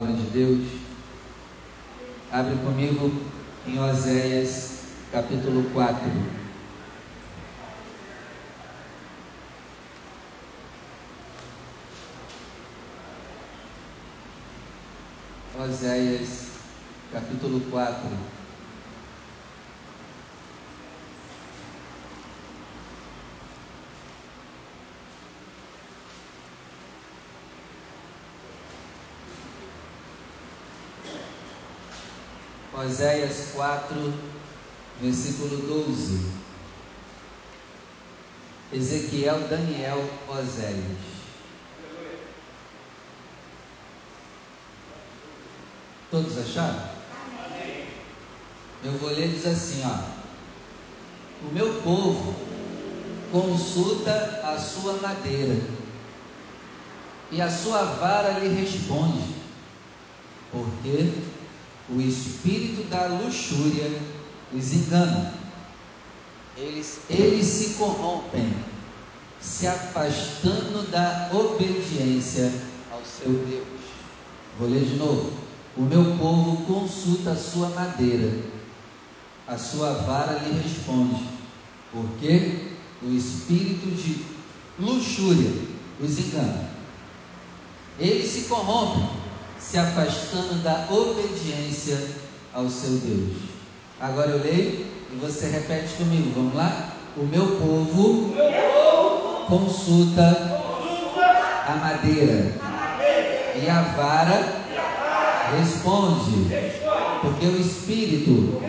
de Deus. Abre comigo em Oséias, capítulo 4. Oséias, capítulo 4. Oséias 4, versículo 12. Ezequiel, Daniel, Oséias. Todos acharam? Eu vou ler diz assim, ó. O meu povo consulta a sua madeira, e a sua vara lhe responde, porque o espírito da luxúria os engana. Eles, eles se corrompem, se afastando da obediência ao seu Deus. Vou ler de novo. O meu povo consulta a sua madeira, a sua vara lhe responde, porque o espírito de luxúria os engana. Eles se corrompem, se afastando da obediência ao seu Deus. Agora eu leio e você repete comigo, vamos lá? O meu povo, consulta, a madeira, e a vara responde, porque o espírito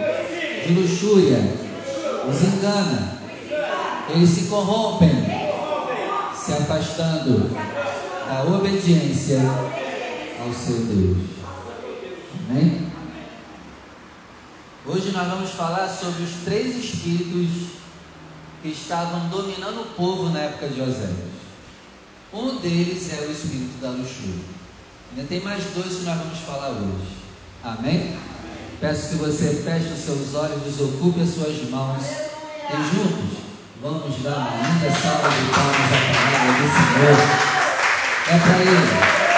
de luxúria os engana, eles se corrompem, se afastando da obediência ao seu Deus. Amém? Hoje nós vamos falar sobre os três espíritos que estavam dominando o povo na época de Oséias. Um deles é o espírito da luxúria. Ainda tem mais dois que nós vamos falar hoje. Amém? Peço que você feche os seus olhos, desocupe as suas mãos e juntos vamos dar uma linda salva de palmas à palavra do Senhor. É para Ele.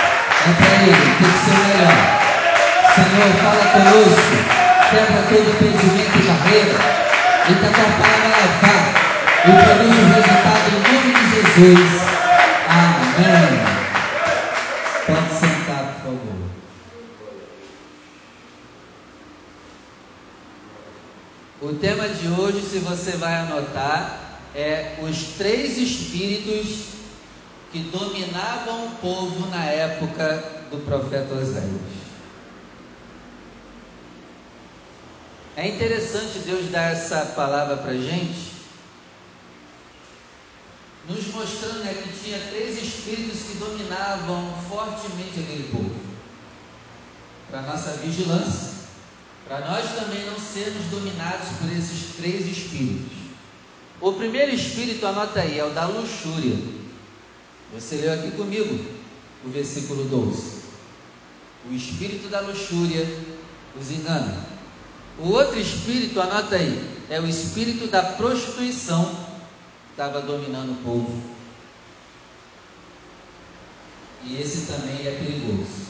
É para Ele. Tem que ser o melhor. Senhor, fala conosco. Quebra todo impedimento e barreira. E que a tua palavra levar e produz o resultado em nome de Jesus. Amém. Pode sentar, por favor. O tema de hoje, se você vai anotar, é os três espíritos que dominavam o povo na época do profeta Oséias. É interessante Deus dar essa palavra para gente, nos mostrando né, que tinha três espíritos que dominavam fortemente aquele povo. Para nossa vigilância, para nós também não sermos dominados por esses três espíritos. O primeiro espírito, anota aí, é o da luxúria. Você leu aqui comigo o versículo 12. O espírito da luxúria os engana. O outro espírito, anota aí, é o espírito da prostituição que estava dominando o povo. E esse também é perigoso.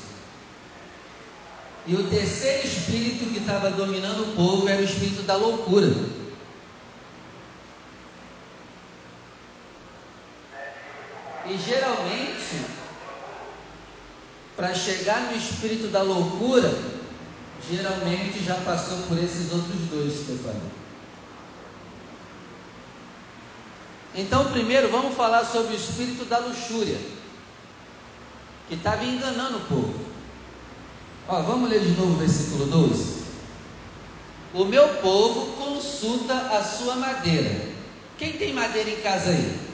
E o terceiro espírito que estava dominando o povo era o espírito da loucura. E geralmente, para chegar no espírito da loucura, geralmente já passou por esses outros dois falei. Então, primeiro, vamos falar sobre o espírito da luxúria, que estava enganando o povo. Ó, vamos ler de novo o versículo 12. O meu povo consulta a sua madeira. Quem tem madeira em casa aí?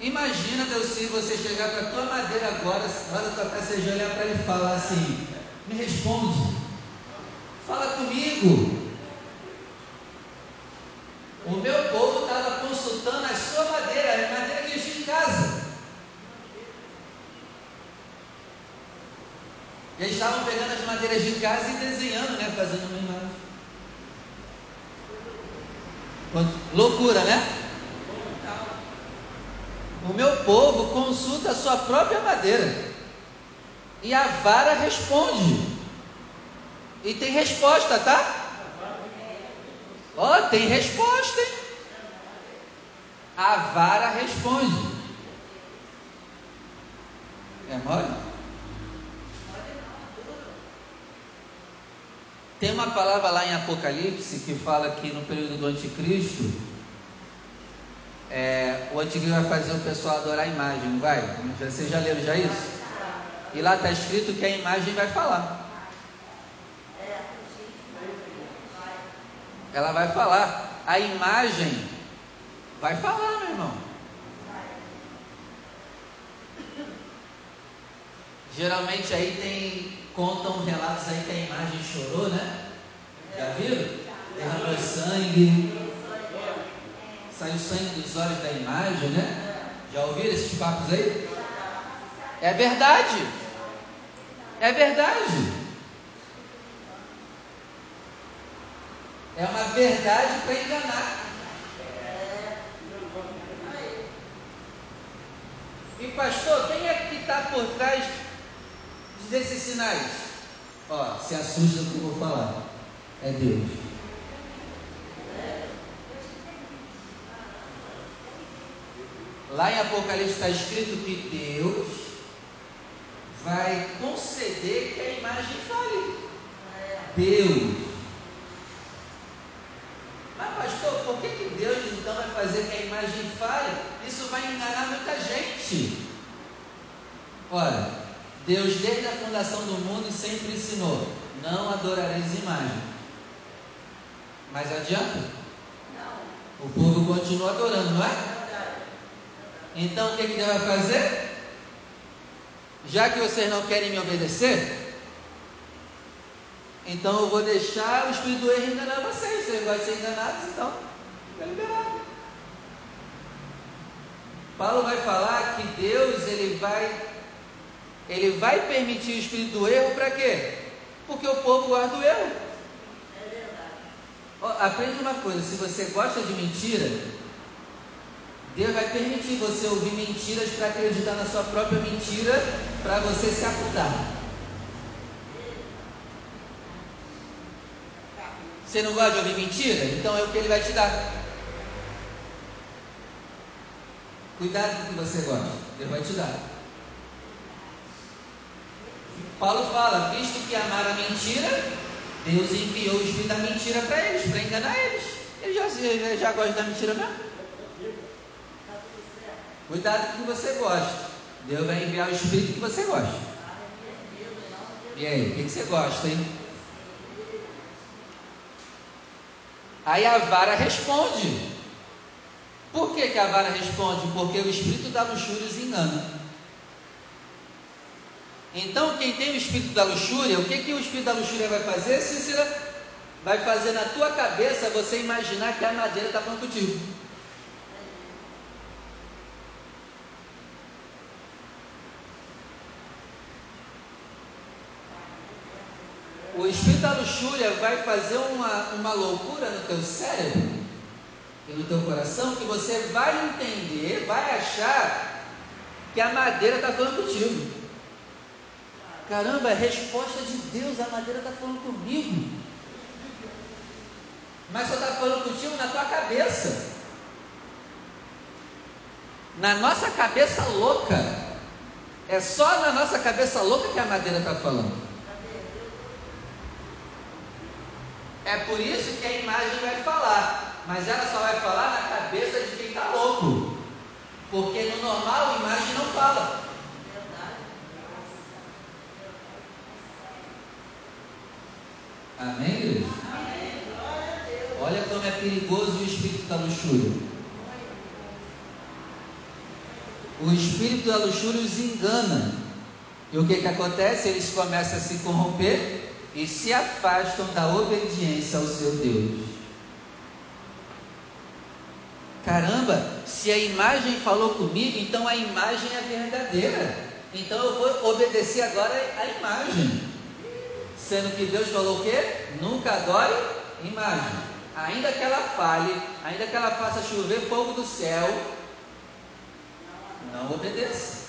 Imagina, Deus, se você chegar com a tua madeira agora, na tua você olhar para ele e falar assim: me responde, fala comigo. O meu povo estava consultando a sua madeira, a madeira que existe em casa. Eles estavam pegando as madeiras de casa e desenhando, né? Fazendo uma imagem. Loucura, né? O meu povo consulta a sua própria madeira. E a vara responde. E tem resposta, tá? Ó, oh, tem resposta, hein? A vara responde. É mole? Tem uma palavra lá em Apocalipse que fala que no período do anticristo, é, o anticristo vai fazer o pessoal adorar a imagem, não vai? Vocês já leram já isso? E lá está escrito que a imagem vai falar. Ela vai falar. A imagem vai falar, meu irmão. Geralmente aí tem, contam relatos aí que a imagem chorou, né? Já viram? Derramou sangue. Saiu sangue dos olhos da imagem, né? Já ouviram esses papos aí? É verdade. É verdade. É uma verdade para enganar. E pastor, quem é que está por trás desses sinais? Ó, se assusta com o que eu vou falar. É Deus. Lá em Apocalipse está escrito que Deus vai conceder que a imagem fale. Deus. Mas pastor, por que, que Deus então vai fazer que a imagem fale? Isso vai enganar muita gente. Ora, Deus desde a fundação do mundo sempre ensinou: não adorareis imagem. Mas adianta? Não. O povo continua adorando, não é? Então o que, que Deus vai fazer? já que vocês não querem me obedecer, então eu vou deixar o espírito do erro enganar vocês. Vocês de ser enganados, então fica liberado. Paulo vai falar que Deus ele vai ele vai permitir o espírito do erro para quê? Porque o povo guarda o erro. É verdade. Aprende uma coisa, se você gosta de mentira, Deus vai permitir você ouvir mentiras para acreditar na sua própria mentira, para você se afundar. Você não gosta de ouvir mentira? Então é o que ele vai te dar. Cuidado com o que você gosta, Deus vai te dar. Paulo fala: visto que amaram a mentira, Deus enviou o espírito da mentira para eles, para enganar eles. Ele já, ele já gosta da mentira mesmo. Cuidado com o que você gosta. Deus vai enviar o espírito que você gosta. E aí, o que, você gosta, hein? Aí a vara responde. Por que, que a vara responde? Porque o espírito da luxúria os engana. Então, quem tem o espírito da luxúria, o que, que o espírito da luxúria vai fazer, Cícera? Vai fazer na tua cabeça você imaginar que a madeira está falando contigo. Espírito da luxúria vai fazer uma, uma loucura no teu cérebro e no teu coração que você vai entender, vai achar que a madeira está falando contigo. Caramba, é resposta de Deus, a madeira está falando comigo. Mas só está falando contigo na tua cabeça. Na nossa cabeça louca. É só na nossa cabeça louca que a madeira está falando. É por isso que a imagem vai falar, mas ela só vai falar na cabeça de quem está louco. Porque no normal a imagem não fala. Amém, igreja? Amém. Olha como é perigoso o espírito da luxúria. O espírito da luxúria os engana. E o que, que acontece? Eles começam a se corromper e se afastam da obediência ao seu Deus. Caramba, se a imagem falou comigo, então a imagem é verdadeira. Então eu vou obedecer agora à imagem. Sendo que Deus falou o quê? Nunca adore imagem. Ainda que ela fale, ainda que ela faça chover fogo do céu, não obedeça.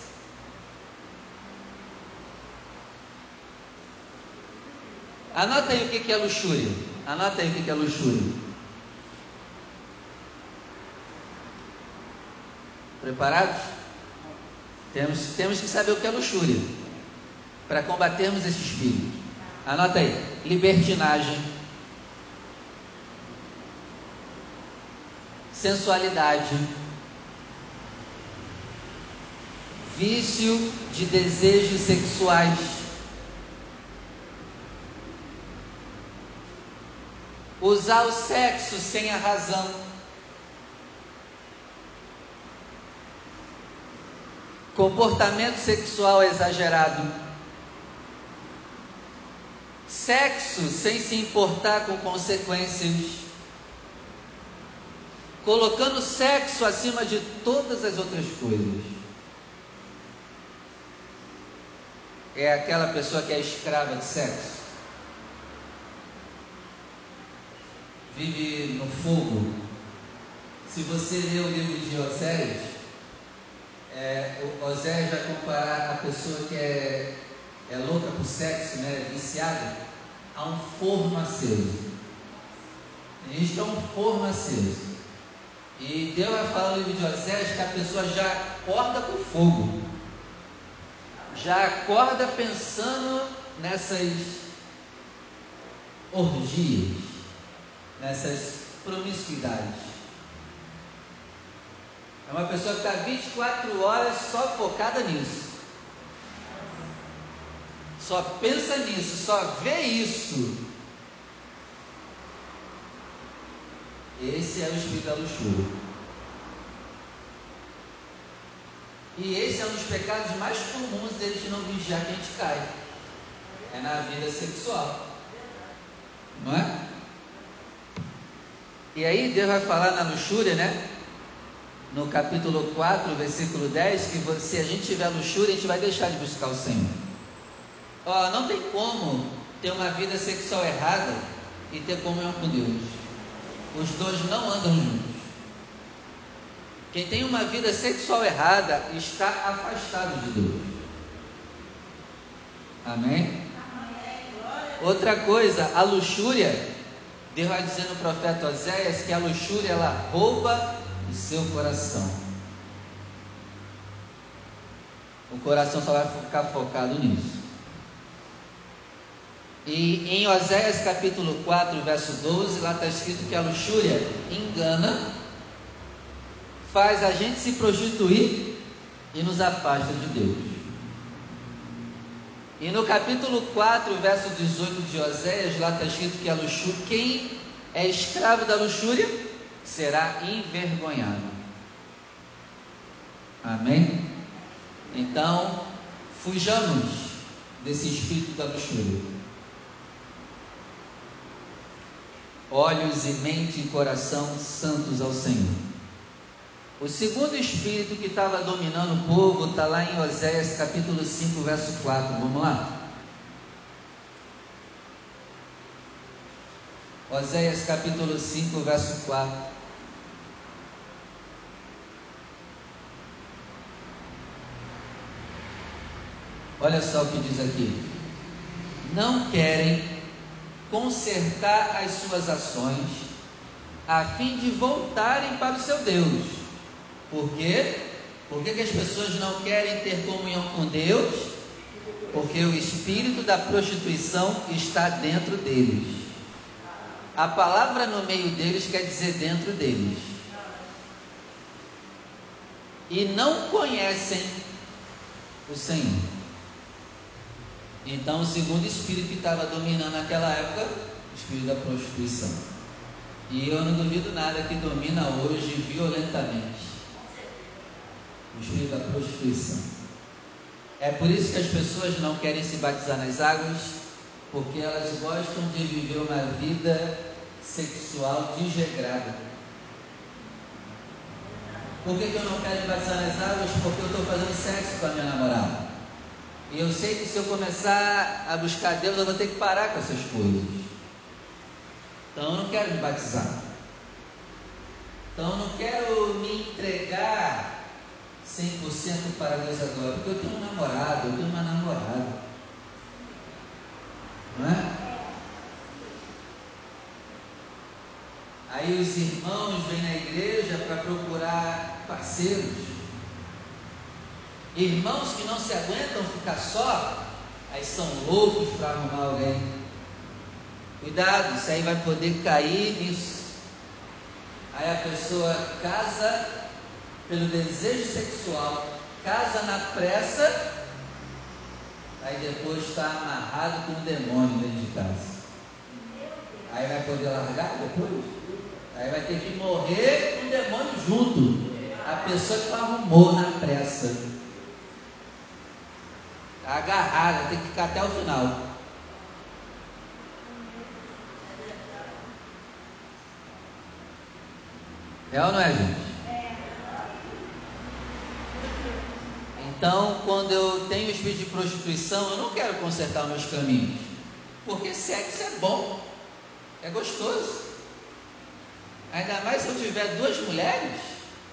Anota aí o que é luxúria. Anota aí o que é luxúria. Preparados? Temos, temos que saber o que é luxúria para combatermos esse espírito. Anota aí: libertinagem, sensualidade, vício de desejos sexuais. Usar o sexo sem a razão. Comportamento sexual exagerado. Sexo sem se importar com consequências colocando sexo acima de todas as outras coisas. É aquela pessoa que é escrava de sexo. Vive no fogo. Se você ler o livro de Oséias, é, Oséias vai comparar a pessoa que é, é louca por sexo, né, viciada, a um forno aceso. Isto é um forno aceso. E Deus vai falar no livro de Oséias que a pessoa já acorda com fogo, já acorda pensando nessas orgias, nessas promiscuidades. É uma pessoa que está 24 horas só focada nisso. Só pensa nisso, só vê isso. Esse é o espírito da luxúria. E esse é um dos pecados mais comuns deles de não vigiar que a gente cai. É na vida sexual. Não é? E aí Deus vai falar na luxúria, né? No capítulo 4, versículo 10, que se a gente tiver luxúria, a gente vai deixar de buscar o Senhor. Ó, não tem como ter uma vida sexual errada e ter comunhão com Deus. Os dois não andam juntos. Quem tem uma vida sexual errada está afastado de Deus. Amém? Outra coisa, a luxúria, Deus vai dizer no profeta Oséias que a luxúria ela rouba o seu coração. O coração só vai ficar focado nisso. E em Oséias capítulo 4, verso 12, lá está escrito que a luxúria engana, faz a gente se prostituir e nos afasta de Deus. E no capítulo 4, verso 18 de Oséias, lá está escrito que a luxúria, quem é escravo da luxúria será envergonhado. Amém? Então, fujamos desse espírito da luxúria. olhos e mente e coração santos ao Senhor. O segundo espírito que estava dominando o povo está lá em Oséias capítulo 5, verso 4. Vamos lá? Oséias capítulo 5, verso 4. Olha só o que diz aqui. Não querem consertar as suas ações, a fim de voltarem para o seu Deus. Por quê? Por que, que as pessoas não querem ter comunhão com Deus? Porque o espírito da prostituição está dentro deles. A palavra no meio deles quer dizer dentro deles. E não conhecem o Senhor. Então, o segundo espírito que estava dominando naquela época, o espírito da prostituição. E eu não duvido nada que domina hoje violentamente. O espírito da prostituição. É por isso que as pessoas não querem se batizar nas águas, porque elas gostam de viver uma vida sexual desregrada. Por que, que eu não quero me batizar nas águas? Porque eu estou fazendo sexo com a minha namorada. E eu sei que se eu começar a buscar Deus, eu vou ter que parar com essas coisas. Então eu não quero me batizar. Então eu não quero me entregar 100% para Deus agora? Porque eu tenho um namorado, eu tenho uma namorada. Não é? Aí os irmãos vêm na igreja para procurar parceiros. Irmãos que não se aguentam ficar só, aí são loucos para arrumar alguém. Cuidado, isso aí vai poder cair nisso. Aí a pessoa casa pelo desejo sexual, casa na pressa, aí depois está amarrado com um demônio dentro de casa. Aí vai poder largar depois? Aí vai ter que morrer com o demônio junto. A pessoa que arrumou na pressa. Tá agarrada, tem que ficar até o final. É ou não é, gente? Então, quando eu tenho espírito de prostituição, eu não quero consertar meus caminhos. Porque sexo é bom, é gostoso. Ainda mais se eu tiver duas mulheres,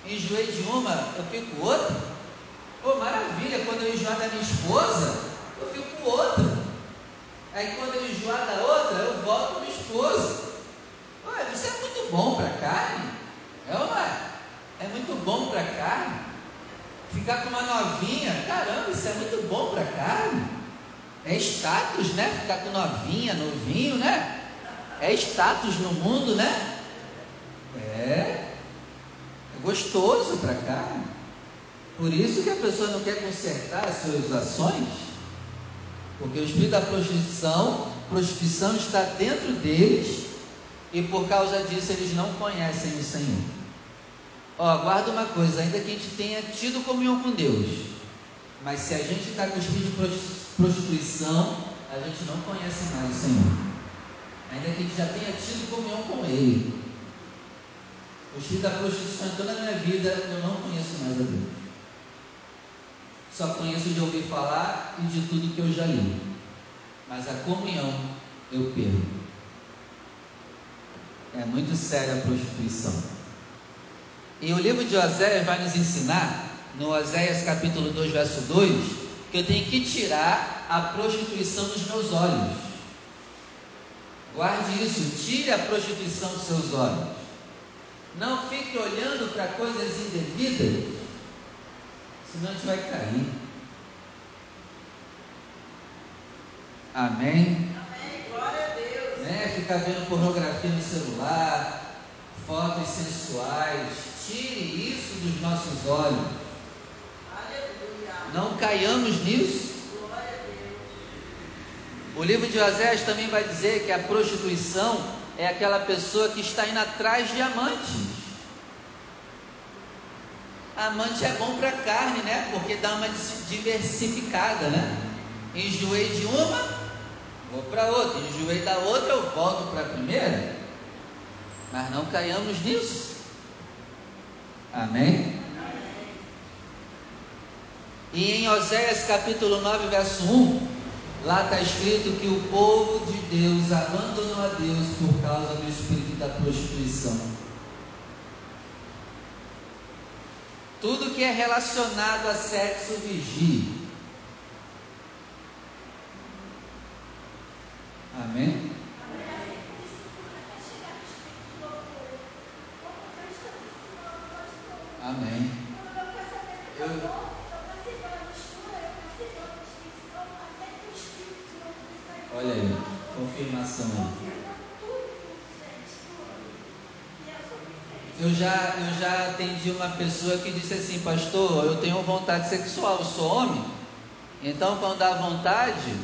enjoei de uma, eu fico com outra. Pô, maravilha, quando eu enjoar da minha esposa, eu fico com outra. Aí quando eu enjoar da outra, eu volto com minha esposa. Ué, isso é muito bom para a carne. É ou não é? É muito bom para a carne. Ficar com uma novinha, caramba, isso é muito bom para carne. É status, né? Ficar com novinha, novinho, né? É status no mundo, né? É. É gostoso para carne. Por isso que a pessoa não quer consertar as suas ações. Porque o espírito da prostituição, prostituição está dentro deles e por causa disso eles não conhecem o Senhor. Ó, guarda uma coisa, ainda que a gente tenha tido comunhão com Deus, mas se a gente está com o espírito de prostituição, a gente não conhece mais o Senhor. Ainda que a gente já tenha tido comunhão com Ele. O espírito da prostituição entrou na minha vida, eu não conheço mais a Deus. Só conheço de ouvir falar e de tudo que eu já li. Mas a comunhão eu perco. É muito séria a prostituição. E o livro de Oséias vai nos ensinar, no Oséias capítulo 2, verso 2, que eu tenho que tirar a prostituição dos meus olhos. Guarde isso, tire a prostituição dos seus olhos. Não fique olhando para coisas indevidas, senão a gente vai cair. Amém? Amém. Glória a Deus. Né? Ficar vendo pornografia no celular, fotos sensuais, Tire isso dos nossos olhos. Aleluia. Não caiamos nisso. O livro de Oséias também vai dizer que a prostituição é aquela pessoa que está indo atrás de amantes. Amante é bom para carne, né? Porque dá uma diversificada, né? Enjoei de uma, vou para outra. Enjoei da outra, eu volto para a primeira. Mas não caiamos nisso. Amém? E em Oséias capítulo 9, verso 1, lá está escrito que o povo de Deus abandonou a Deus por causa do espírito da prostituição. Tudo que é relacionado a sexo vigie. Amém? Amém. Eu... Olha aí, confirmação aí. Eu já, eu atendi uma pessoa que disse assim, pastor, eu tenho vontade sexual, eu sou homem, então quando dá vontade,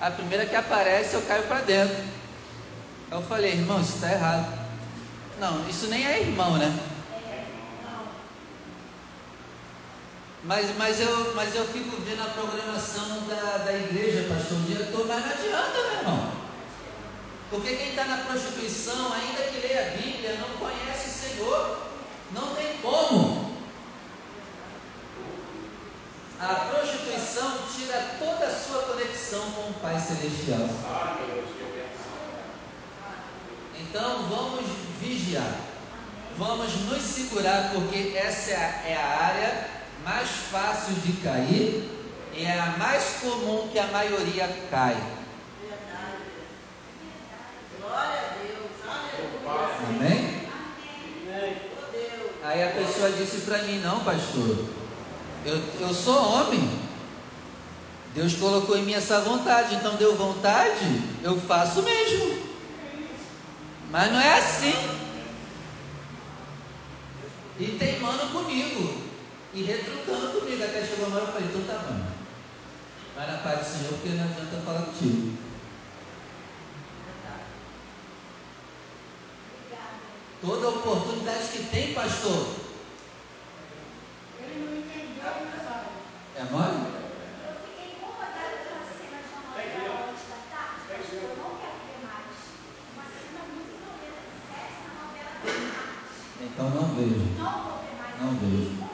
a primeira que aparece eu caio para dentro. Eu falei, irmão, isso está errado. Não, isso nem é irmão, né? Mas, mas, eu, mas eu fico vendo a programação da, da igreja, pastor, dia todo, mas não adianta, meu irmão. Porque quem está na prostituição, ainda que leia a Bíblia, não conhece o Senhor. Não tem como. A prostituição tira toda a sua conexão com o Pai Celestial. Então vamos vigiar. Vamos nos segurar, porque essa é a área mais fácil de cair e é a mais comum que a maioria cai. Glória a Deus. Aleluia. Amém? Aí a pessoa disse para mim: Não, pastor, eu, eu sou homem. Deus colocou em mim essa vontade, então deu vontade, eu faço mesmo. Mas não é assim. E teimando comigo, e retrucando comigo, até chegou uma hora eu falei: Então tá bom. Vai na paz do Senhor, porque não adianta falar contigo. Toda oportunidade que tem, pastor. Ele não entendeu. É mole? Eu fiquei incomodada cena de uma da tarde. Eu não quero ver mais. Uma cena muito violenta de sexo na novela da tarde. Então não vejo. Não vou ver mais. Não vejo. com.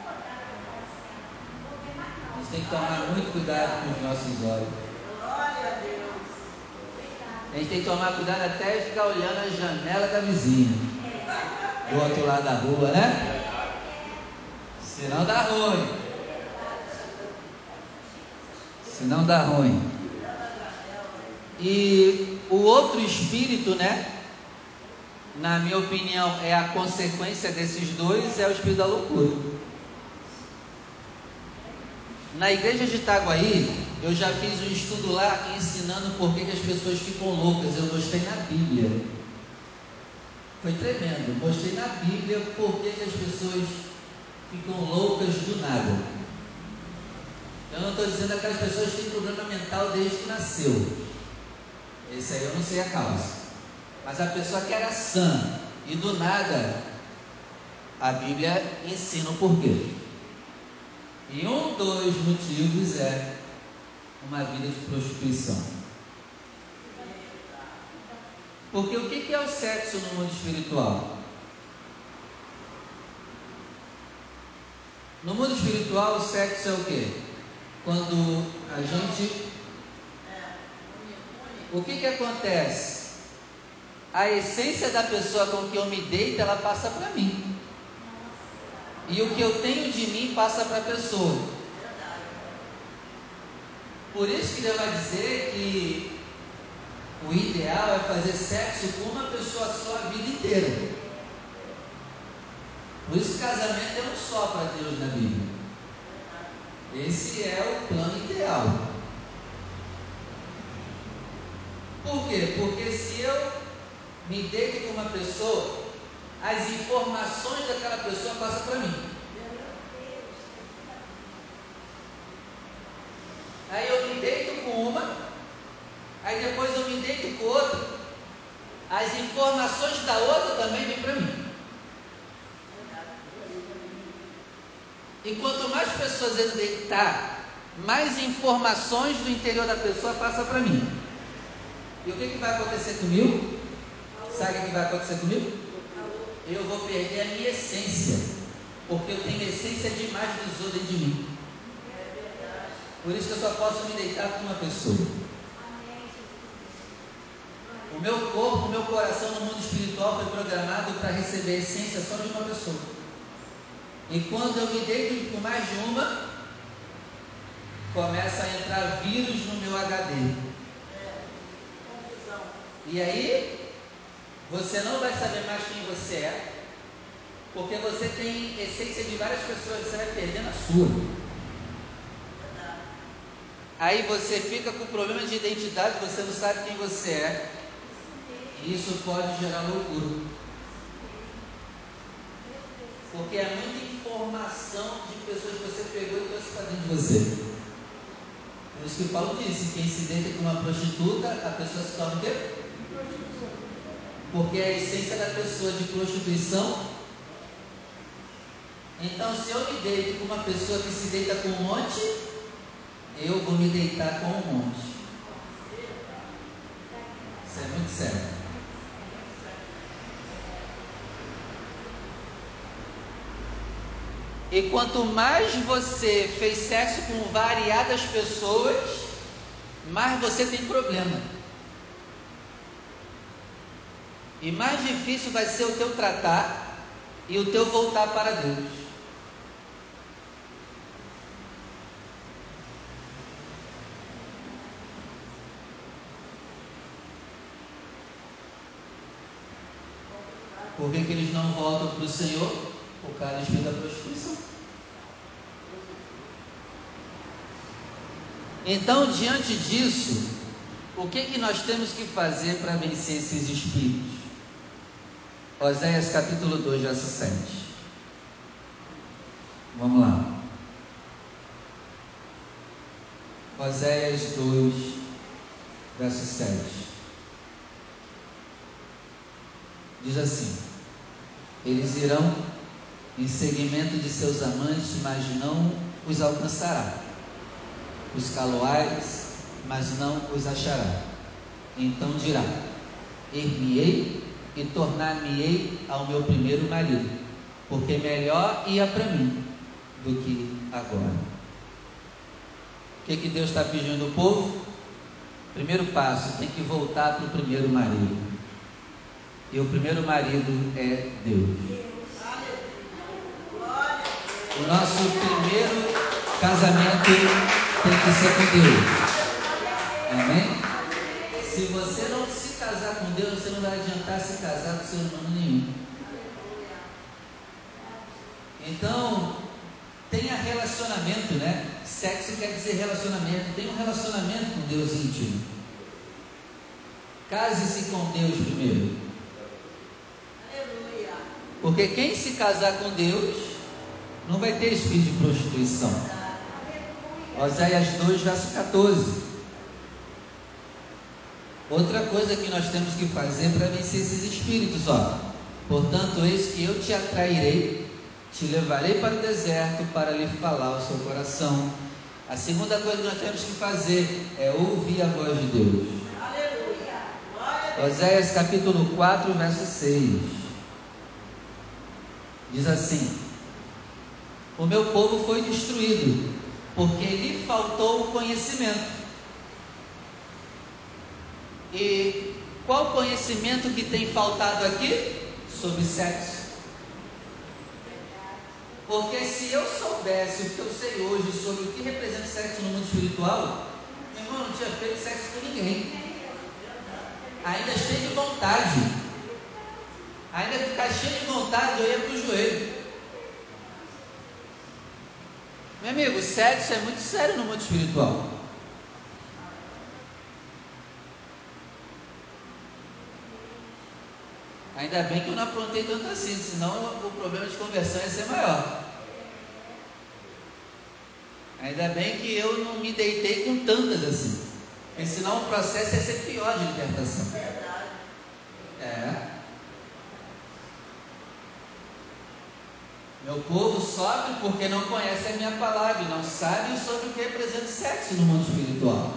A gente tem que tomar muito cuidado com os nossos olhos. Glória a Deus. A gente tem que tomar cuidado até ficar olhando a janela da vizinha. Do outro lado da rua, né? Senão dá ruim. Senão dá ruim. E o outro espírito, né? Na minha opinião, é a consequência desses dois, é o espírito da loucura. Na igreja de Itaguaí, eu já fiz um estudo lá ensinando por que, que as pessoas ficam loucas. Eu mostrei na Bíblia. Foi tremendo. Mostrei na Bíblia por que, que as pessoas ficam loucas do nada. Eu não estou dizendo que aquelas pessoas têm problema mental desde que nasceu. Esse aí eu não sei a causa. Mas a pessoa que era sã e do nada, a Bíblia ensina o porquê. E um dos motivos é uma vida de prostituição. Porque o que é o sexo no mundo espiritual? No mundo espiritual, o sexo é o quê? Quando a gente. O que que acontece? A essência da pessoa com que eu me deito, ela passa para mim. E o que eu tenho de mim passa para a pessoa. Por isso que Deus vai dizer que o ideal é fazer sexo com uma pessoa só a vida inteira. Por isso casamento é um só para Deus na Bíblia. Esse é o plano ideal. Por quê? Porque se eu me deito com uma pessoa, as informações daquela pessoa passam para mim. Aí eu me deito com uma, aí depois eu me deito com outra, as informações da outra também vêm para mim. E quanto mais pessoas eu deitar, mais informações do interior da pessoa passam para mim. E o que, que vai acontecer comigo? Sabe o que vai acontecer comigo? Eu vou perder a minha essência, porque eu tenho essência demais dos dentro de mim. Por isso que eu só posso me deitar com uma pessoa. Meu corpo, meu coração no mundo espiritual foi programado para receber a essência só de uma pessoa. E quando eu me deito com mais de uma, começa a entrar vírus no meu HD. E aí, você não vai saber mais quem você é, porque você tem essência de várias pessoas, você vai perdendo a sua. Aí você fica com problema de identidade, você não sabe quem você é. Isso pode gerar loucura. Porque é muita informação de pessoas que você pegou e trouxe para dentro de você. Por isso que Paulo disse: quem se deita com uma prostituta, a pessoa se torna o quê? Porque a essência da pessoa de prostituição. Então, se eu me deito com uma pessoa que se deita com um monte, eu vou me deitar com um monte. Isso é muito sério. E quanto mais você fez sexo com variadas pessoas, mais você tem problema. E mais difícil vai ser o teu tratar e o teu voltar para Deus. Por que, que eles não voltam para o Senhor? O cara no espírito da prostituição. Então, diante disso, o que, que nós temos que fazer para vencer esses espíritos? Oséias capítulo 2, verso 7. Vamos lá. Oséias 2, verso 7. Diz assim: Eles irão em seguimento de seus amantes, mas não os alcançará. Os caloais, mas não os achará. Então dirá: Ir-me-ei e tornar-me-ei ao meu primeiro marido, porque melhor ia para mim do que agora. O que, que Deus está pedindo ao povo? Primeiro passo, tem que voltar para o primeiro marido. E o primeiro marido é Deus. O nosso primeiro casamento tem que ser com Deus. Amém? Se você não se casar com Deus, você não vai adiantar se casar com ser humano nenhum. Então, tenha relacionamento, né? Sexo quer dizer relacionamento. Tenha um relacionamento com Deus íntimo. Case-se com Deus primeiro. Aleluia. Porque quem se casar com Deus não vai ter espírito de prostituição. Oséias 2, verso 14. Outra coisa que nós temos que fazer para vencer esses espíritos, ó. Portanto, eis que eu te atrairei te levarei para o deserto para lhe falar o seu coração. A segunda coisa que nós temos que fazer é ouvir a voz de Deus. Aleluia. Oséias capítulo 4, verso 6. Diz assim: O meu povo foi destruído, porque lhe faltou o conhecimento. E qual conhecimento que tem faltado aqui? Sobre sexo. Porque se eu soubesse o que eu sei hoje sobre o que representa sexo no mundo espiritual, meu irmão não tinha feito sexo com ninguém. Ainda cheio de vontade. Ainda ficar cheio de vontade, eu ia para o joelho. Meu amigo, sexo é muito sério no mundo espiritual. Ainda bem que eu não aprontei tanto assim, senão o problema de conversão ia ser maior. Ainda bem que eu não me deitei com tantas assim. Porque senão o processo ia ser pior de libertação. É. Meu povo sofre porque não conhece a minha palavra e não sabe sobre o que representa sexo no mundo espiritual.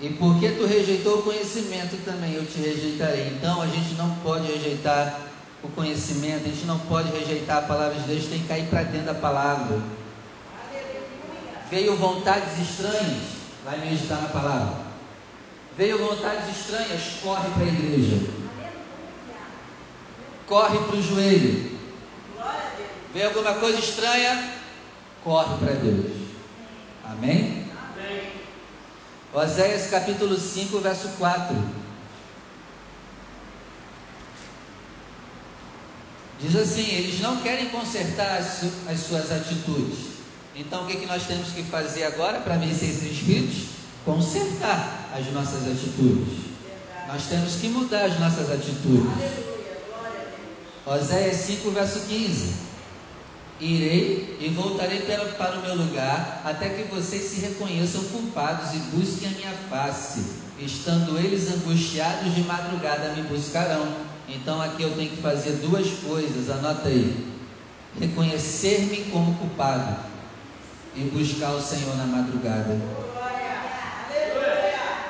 E porque tu rejeitou o conhecimento também, eu te rejeitarei. Então a gente não pode rejeitar o conhecimento, a gente não pode rejeitar a palavra de Deus, tem que cair para dentro da palavra. Veio vontades estranhas, vai meditar na palavra. Veio vontades estranhas, corre para a igreja. Corre para o joelho. Veio alguma coisa estranha, corre para Deus. Amém? Oséias capítulo 5, verso 4. Diz assim: eles não querem consertar as suas atitudes. Então o que, que nós temos que fazer agora para vencer esses espíritos? Consertar as nossas atitudes. Nós temos que mudar as nossas atitudes. Oséias 5, verso 15. Irei e voltarei para, o meu lugar, até que vocês se reconheçam culpados e busquem a minha face. Estando eles angustiados de madrugada, me buscarão. Então aqui eu tenho que fazer duas coisas, anota aí: reconhecer-me como culpado e buscar o Senhor na madrugada.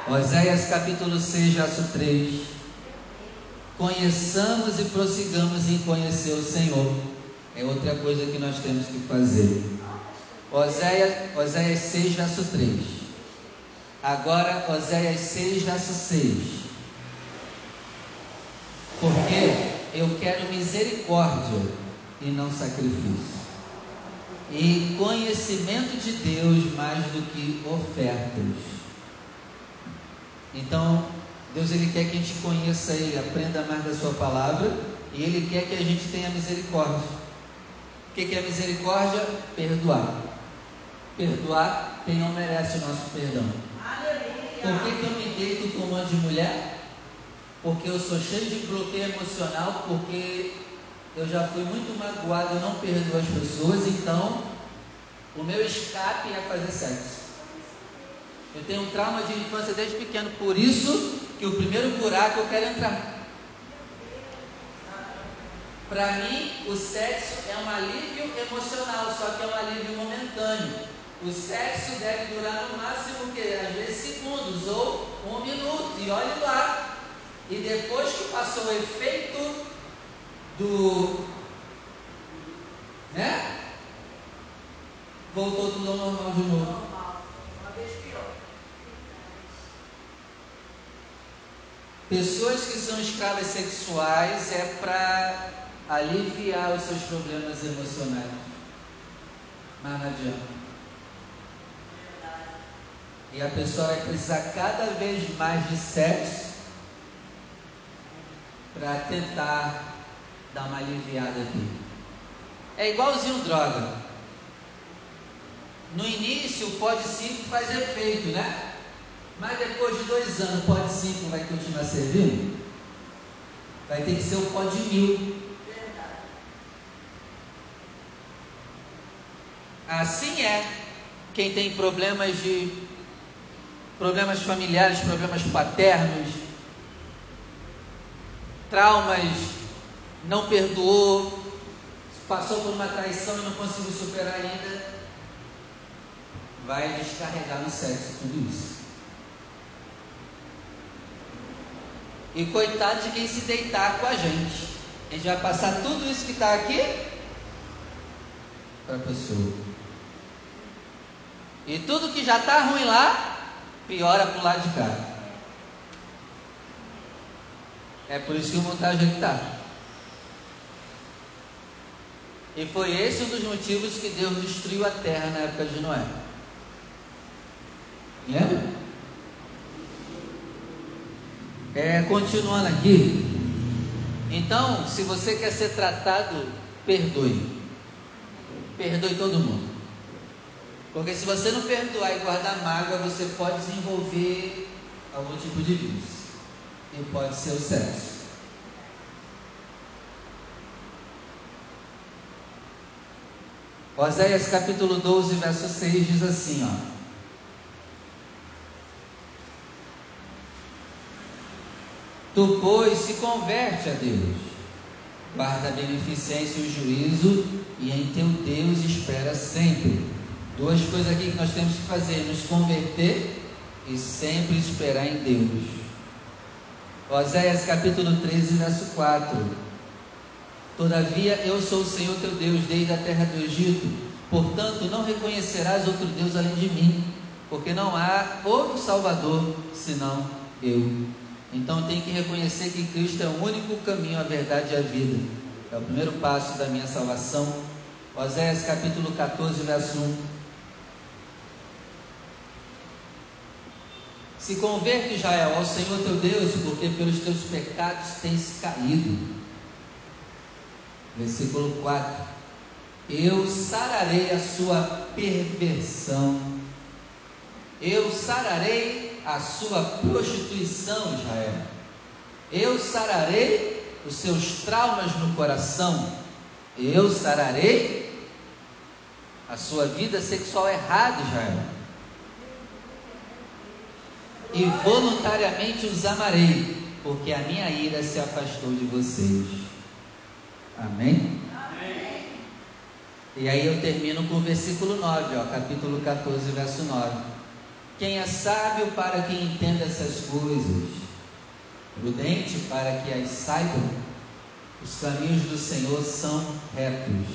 Oséias capítulo 6, verso 3. Conheçamos e prossigamos em conhecer o Senhor é outra coisa que nós temos que fazer. Oséias, Oséias 6, verso 3. Agora, Oséias 6, verso 6. Porque eu quero misericórdia e não sacrifício. E conhecimento de Deus mais do que ofertas. Então, Deus ele quer que a gente conheça Ele, aprenda mais da Sua palavra e Ele quer que a gente tenha misericórdia. O que é misericórdia? Perdoar. Perdoar quem não merece o nosso perdão. Por que, que eu me deito com uma de mulher? Porque eu sou cheio de bloqueio emocional, porque eu já fui muito magoado, eu não perdoo as pessoas, então o meu escape é fazer sexo. Eu tenho um trauma de infância desde pequeno, por isso que o primeiro buraco eu quero entrar. Para mim, o sexo é um alívio emocional, só que é um alívio momentâneo. O sexo deve durar no máximo que às vezes segundos ou um minuto. E olhe lá. E depois que passou o efeito do, né? Voltou tudo ao normal de novo. Pessoas que são escravas sexuais é para aliviar os seus problemas emocionais. Mas não adianta. E a pessoa vai precisar cada vez mais de sexo para tentar dar uma aliviada aqui. É igualzinho droga. No início pode 5 faz efeito, né? Mas depois de dois anos, pode 5 vai continuar servindo? Vai ter que ser o pode mil. Assim é quem tem problemas de problemas familiares, problemas paternos, traumas, não perdoou, passou por uma traição e não conseguiu superar ainda, vai descarregar no sexo tudo isso. E coitado de quem se deitar com a gente. A gente vai passar tudo isso que está aqui para a pessoa. E tudo que já está ruim lá, piora para o lado de cá. É por isso que o mundo está do jeito que está. E foi esse um dos motivos que Deus destruiu a terra na época de Noé. Lembra? É, continuando aqui. Então, se você quer ser tratado, perdoe. Perdoe todo mundo. Porque se você não perdoar e guardar mágoa, você pode desenvolver algum tipo de vício. E pode ser o sexo. Oséias capítulo 12, verso 6 diz assim, ó. Tu, pois, se converte a Deus, guarda a beneficência e o juízo, e em teu Deus espera sempre. Duas coisas aqui que nós temos que fazer: nos converter e sempre esperar em Deus. Oséias capítulo 13, verso 4. Todavia eu sou o Senhor teu Deus, desde a terra do Egito, portanto não reconhecerás outro Deus além de mim, porque não há outro Salvador senão eu. Então tem que reconhecer que Cristo é o único caminho, a verdade e a vida. É o primeiro passo da minha salvação. Oséias capítulo 14, verso 1. Se converte, Israel, ao Senhor teu Deus, porque pelos teus pecados tens caído. Versículo 4. Eu sararei a sua perversão. Eu sararei a sua prostituição, Israel. Eu sararei os seus traumas no coração. Eu sararei a sua vida sexual errada, Israel. E voluntariamente os amarei, porque a minha ira se afastou de vocês. Amém? Amém. E aí eu termino com o versículo 9, ó, capítulo 14, verso 9. Quem é sábio para que entenda essas coisas, prudente para que as saibam, os caminhos do Senhor são retos,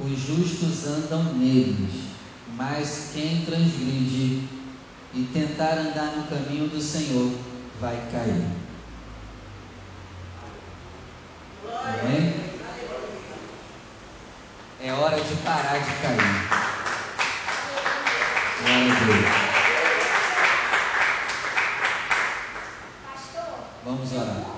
os justos andam neles, mas quem transgride e tentar andar no caminho do Senhor vai cair. Amém? É hora de parar de cair. Glória a Deus. Vamos orar.